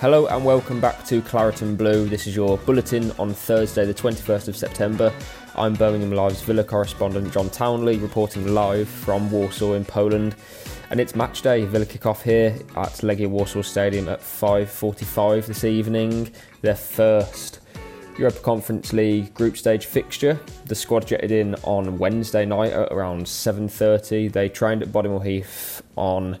Hello and welcome back to Claret and Blue. This is your bulletin on Thursday, the 21st of September. I'm Birmingham Live's Villa correspondent John Townley reporting live from Warsaw in Poland. And it's match day. Villa kick off here at Legia Warsaw Stadium at 5:45 this evening. Their first Europa Conference League group stage fixture. The squad jetted in on Wednesday night at around 7:30. They trained at Bodymoor Heath on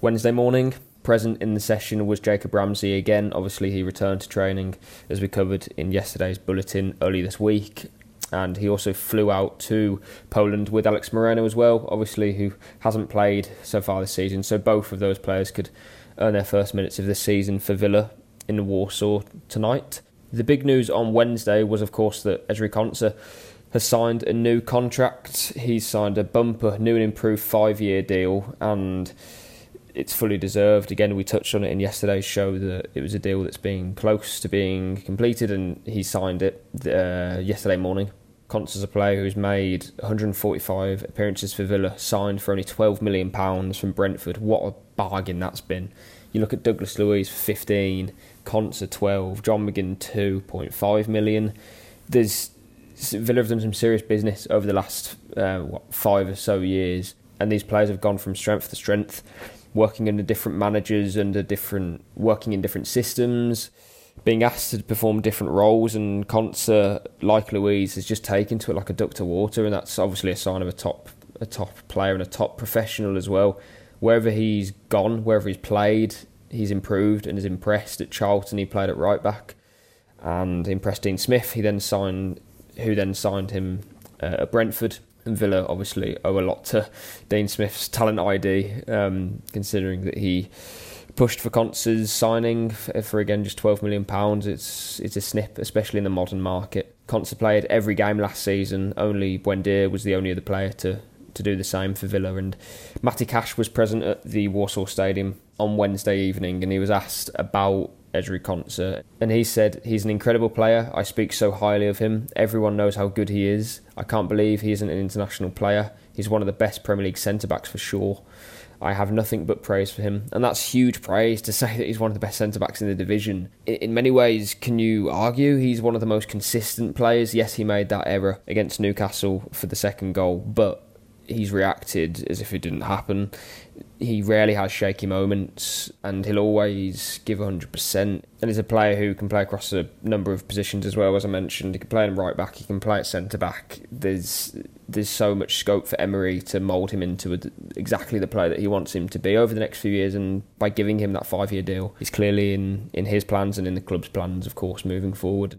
Wednesday morning. Present in the session was Jacob Ramsey again. Obviously, he returned to training as we covered in yesterday's bulletin early this week. And he also flew out to Poland with Alex Moreno as well, obviously, who hasn't played so far this season. So both of those players could earn their first minutes of the season for Villa in Warsaw tonight. The big news on Wednesday was, of course, that Ezri Konsa has signed a new contract. He's signed a bumper, new and improved five year deal, and it's fully deserved. Again, we touched on it in yesterday's show that it was a deal that's being close to being completed, and he signed it uh, yesterday morning. Konsa's a player who's made 145 appearances for Villa, signed for only 12 million pounds from Brentford. What a bargain that's been! You look at Douglas for 15, Konsa 12, John McGinn 2.5 million. There's Villa have done some serious business over the last uh, what, five or so years, and these players have gone from strength to strength working under different managers, under different working in different systems, being asked to perform different roles. And Konsa, like Luiz, has just taken to it like a duck to water, and that's obviously a sign of a top a top player and a top professional as well. Wherever he's gone, wherever he's played, he's improved and is impressed. At Charlton, he played at right back, and impressed Dean Smith. He then signed, who then signed him uh, at Brentford Villa obviously owe a lot to Dean Smith's talent ID, um, considering that he pushed for Konsa's signing for, for, again just twelve million pounds. It's it's a snip, especially in the modern market. Konsa played every game last season. Only Buendia was the only other player to to do the same for Villa. And Matty Cash was present at the Warsaw Stadium on Wednesday evening, and he was asked about Ezri Konsa, and he said he's an incredible player. I speak so highly of him. Everyone knows how good he is. I can't believe he isn't an international player. He's one of the best Premier League centre backs for sure. I have nothing but praise for him, and that's huge praise to say that he's one of the best centre backs in the division. In many ways, can you argue he's one of the most consistent players? Yes, he made that error against Newcastle for the second goal, but he's reacted as if it didn't happen. He rarely has shaky moments and he'll always give 100%. And he's a player who can play across a number of positions as well, as I mentioned. He can play in right back, he can play at centre back. There's there's so much scope for Emery to mould him into a, exactly the player that he wants him to be over the next few years. And by giving him that five year deal, he's clearly in, in his plans and in the club's plans, of course, moving forward.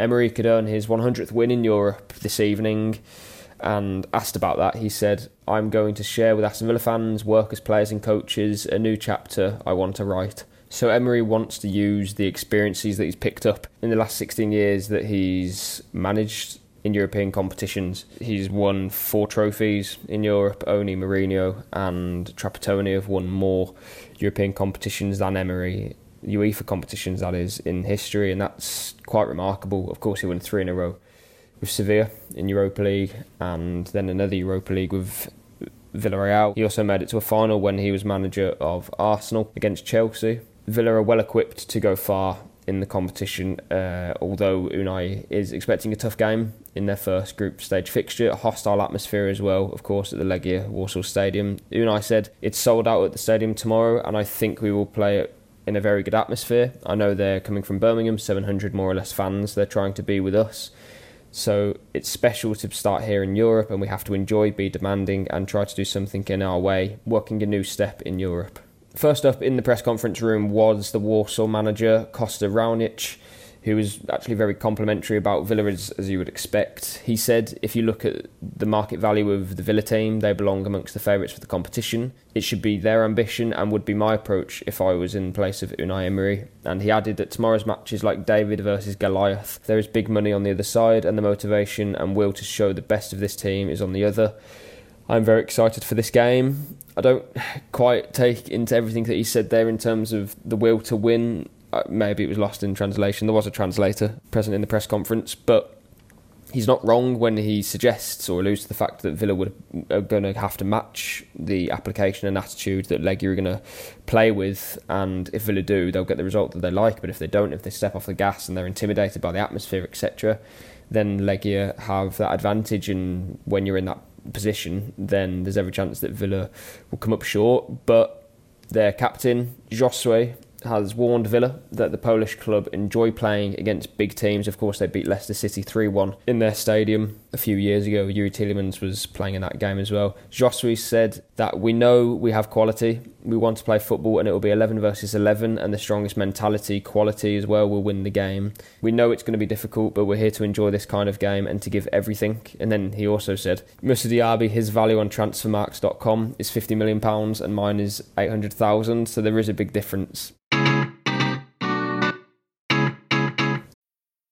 Emery could earn his 100th win in Europe this evening. And asked about that, he said, I'm going to share with Aston Villa fans, workers, players, and coaches a new chapter I want to write. So Emery wants to use the experiences that he's picked up in the last 16 years that he's managed in European competitions. He's won four trophies in Europe. Only Mourinho and Trapattoni have won more European competitions than Emery. UEFA competitions, that is, in history, and that's quite remarkable. Of course, he won three in a row with Sevilla in Europa League, and then another Europa League with Villarreal. He also made it to a final when he was manager of Arsenal against Chelsea. Villa are well equipped to go far in the competition, uh, although Unai is expecting a tough game in their first group stage fixture. A hostile atmosphere as well, of course, at the Legia Warsaw Stadium. Unai said it's sold out at the stadium tomorrow, and I think we will play it in a very good atmosphere. I know they're coming from Birmingham, 700 more or less fans. They're trying to be with us. So it's special to start here in Europe, and we have to enjoy, be demanding, and try to do something in our way, working a new step in Europe. First up in the press conference room was the Warsaw manager, Kosta Runjaić who was actually very complimentary about Villa as, as, you would expect. He said, if you look at the market value of the Villa team, they belong amongst the favourites for the competition. It should be their ambition and would be my approach if I was in place of Unai Emery. And he added that tomorrow's match is like David versus Goliath. There is big money on the other side, and the motivation and will to show the best of this team is on the other. I'm very excited for this game. I don't quite take into everything that he said there in terms of the will to win Uh, maybe it was lost in translation. There was a translator present in the press conference, but he's not wrong when he suggests or alludes to the fact that Villa would are going to have to match the application and attitude that Legia are going to play with, and if Villa do, they'll get the result that they like. But if they don't, if they step off the gas and they're intimidated by the atmosphere, etc., then Legia have that advantage. And when you're in that position, then there's every chance that Villa will come up short. But their captain Josue has warned Villa that the Polish club enjoy playing against big teams. Of course, they beat Leicester City 3 1 in their stadium a few years ago. Youri Tielemans was playing in that game as well. Josue said that we know we have quality. We want to play football and it will be 11 versus 11, and the strongest mentality, quality as well, will win the game. We know it's going to be difficult, but we're here to enjoy this kind of game and to give everything. And then he also said, Moussa Diaby, his value on transfermarkt.com is £50 million and mine is 800,000, so there is a big difference.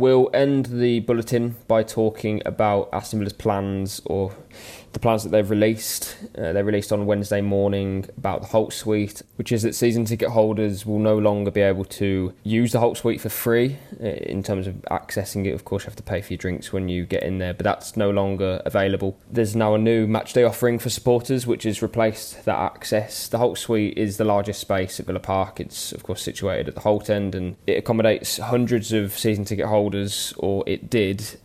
We'll end the bulletin by talking about Aston Villa's plans or the plans that they've released. Uh, they released on Wednesday morning about the Holte Suite, which is that season ticket holders will no longer be able to use the Holte Suite for free uh, in terms of accessing it. Of course, you have to pay for your drinks when you get in there, but that's no longer available. There's now a new matchday offering for supporters, which has replaced that access. The Holte Suite is the largest space at Villa Park. It's, of course, situated at the Holte end and it accommodates hundreds of season ticket holders, or it did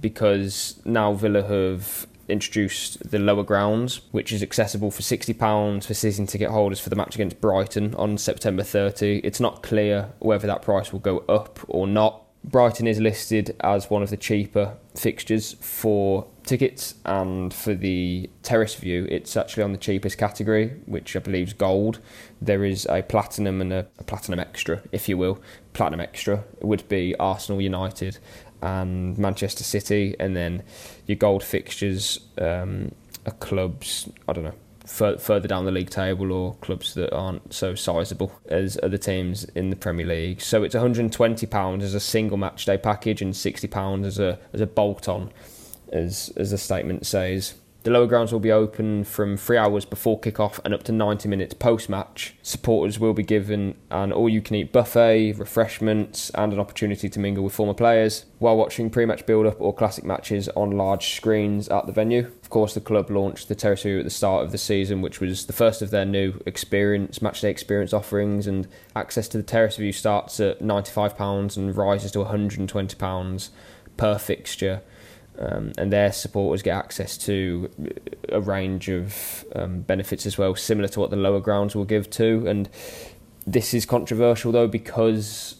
because now Villa have introduced the lower grounds, which is accessible for £60 for season ticket holders for the match against Brighton on September 30. It's not clear whether that price will go up or not. Brighton is listed as one of the cheaper fixtures for tickets, and for the terrace view, it's actually on the cheapest category, which I believe is gold. There is a platinum and a, a platinum extra, if you will. Platinum extra would be Arsenal United and Manchester City, and then your gold fixtures um, are clubs. I don't know further down the league table or clubs that aren't so sizable as other teams in the Premier League. So it's 120 pounds as a single match day package and 60 pounds as a as a bolt on, as as the statement says. The lower grounds will be open from three hours before kick-off and up to 90 minutes post-match. Supporters will be given an all-you-can-eat buffet, refreshments, and an opportunity to mingle with former players while watching pre-match build-up or classic matches on large screens at the venue. Of course, the club launched the terrace view at the start of the season, which was the first of their new experience matchday experience offerings, and access to the terrace view starts at £95 and rises to £120 per fixture um, and their supporters get access to a range of um, benefits as well, similar to what the lower grounds will give to. And this is controversial though because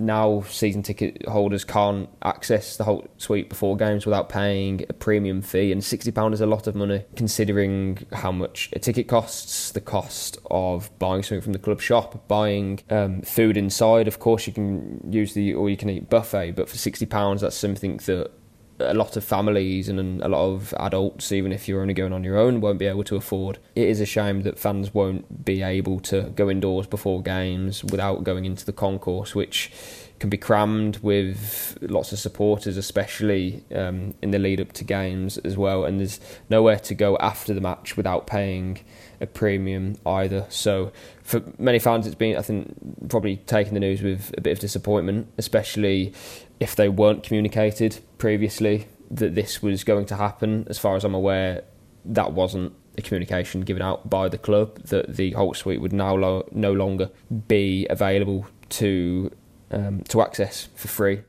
now season ticket holders can't access the Holte Suite before games without paying a premium fee, and sixty pound is a lot of money considering how much a ticket costs, the cost of buying something from the club shop, buying um, food inside. Of course, you can use the or you can eat buffet, but for sixty pounds, that's something that a lot of families and a lot of adults, even if you're only going on your own, won't be able to afford. It is a shame that fans won't be able to go indoors before games without going into the concourse, which can be crammed with lots of supporters, especially um, in the lead up to games as well. And there's nowhere to go after the match without paying a premium either. So for many fans, it's been, I think, probably taking the news with a bit of disappointment, especially if they weren't communicated previously that this was going to happen. As far as I'm aware, that wasn't a communication given out by the club that the Holte Suite would now lo- no longer be available to um, to access for free.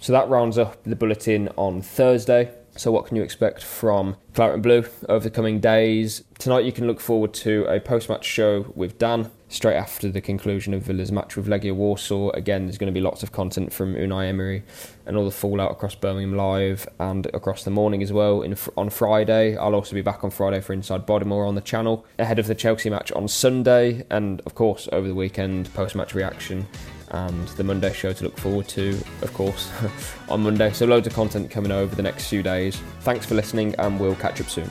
So that rounds up the bulletin on Thursday. So, what can you expect from Claret Blue over the coming days? Tonight, you can look forward to a post match show with Dan straight after the conclusion of Villa's match with Legia Warsaw. Again, there's going to be lots of content from Unai Emery and all the fallout across Birmingham Live and across the morning as well. In, on Friday, I'll also be back on Friday for Inside Bodymoor on the channel ahead of the Chelsea match on Sunday, and of course, over the weekend, post match reaction and the Monday show to look forward to, of course, on Monday. So, loads of content coming over the next few days. Thanks for listening, and we'll catch up soon.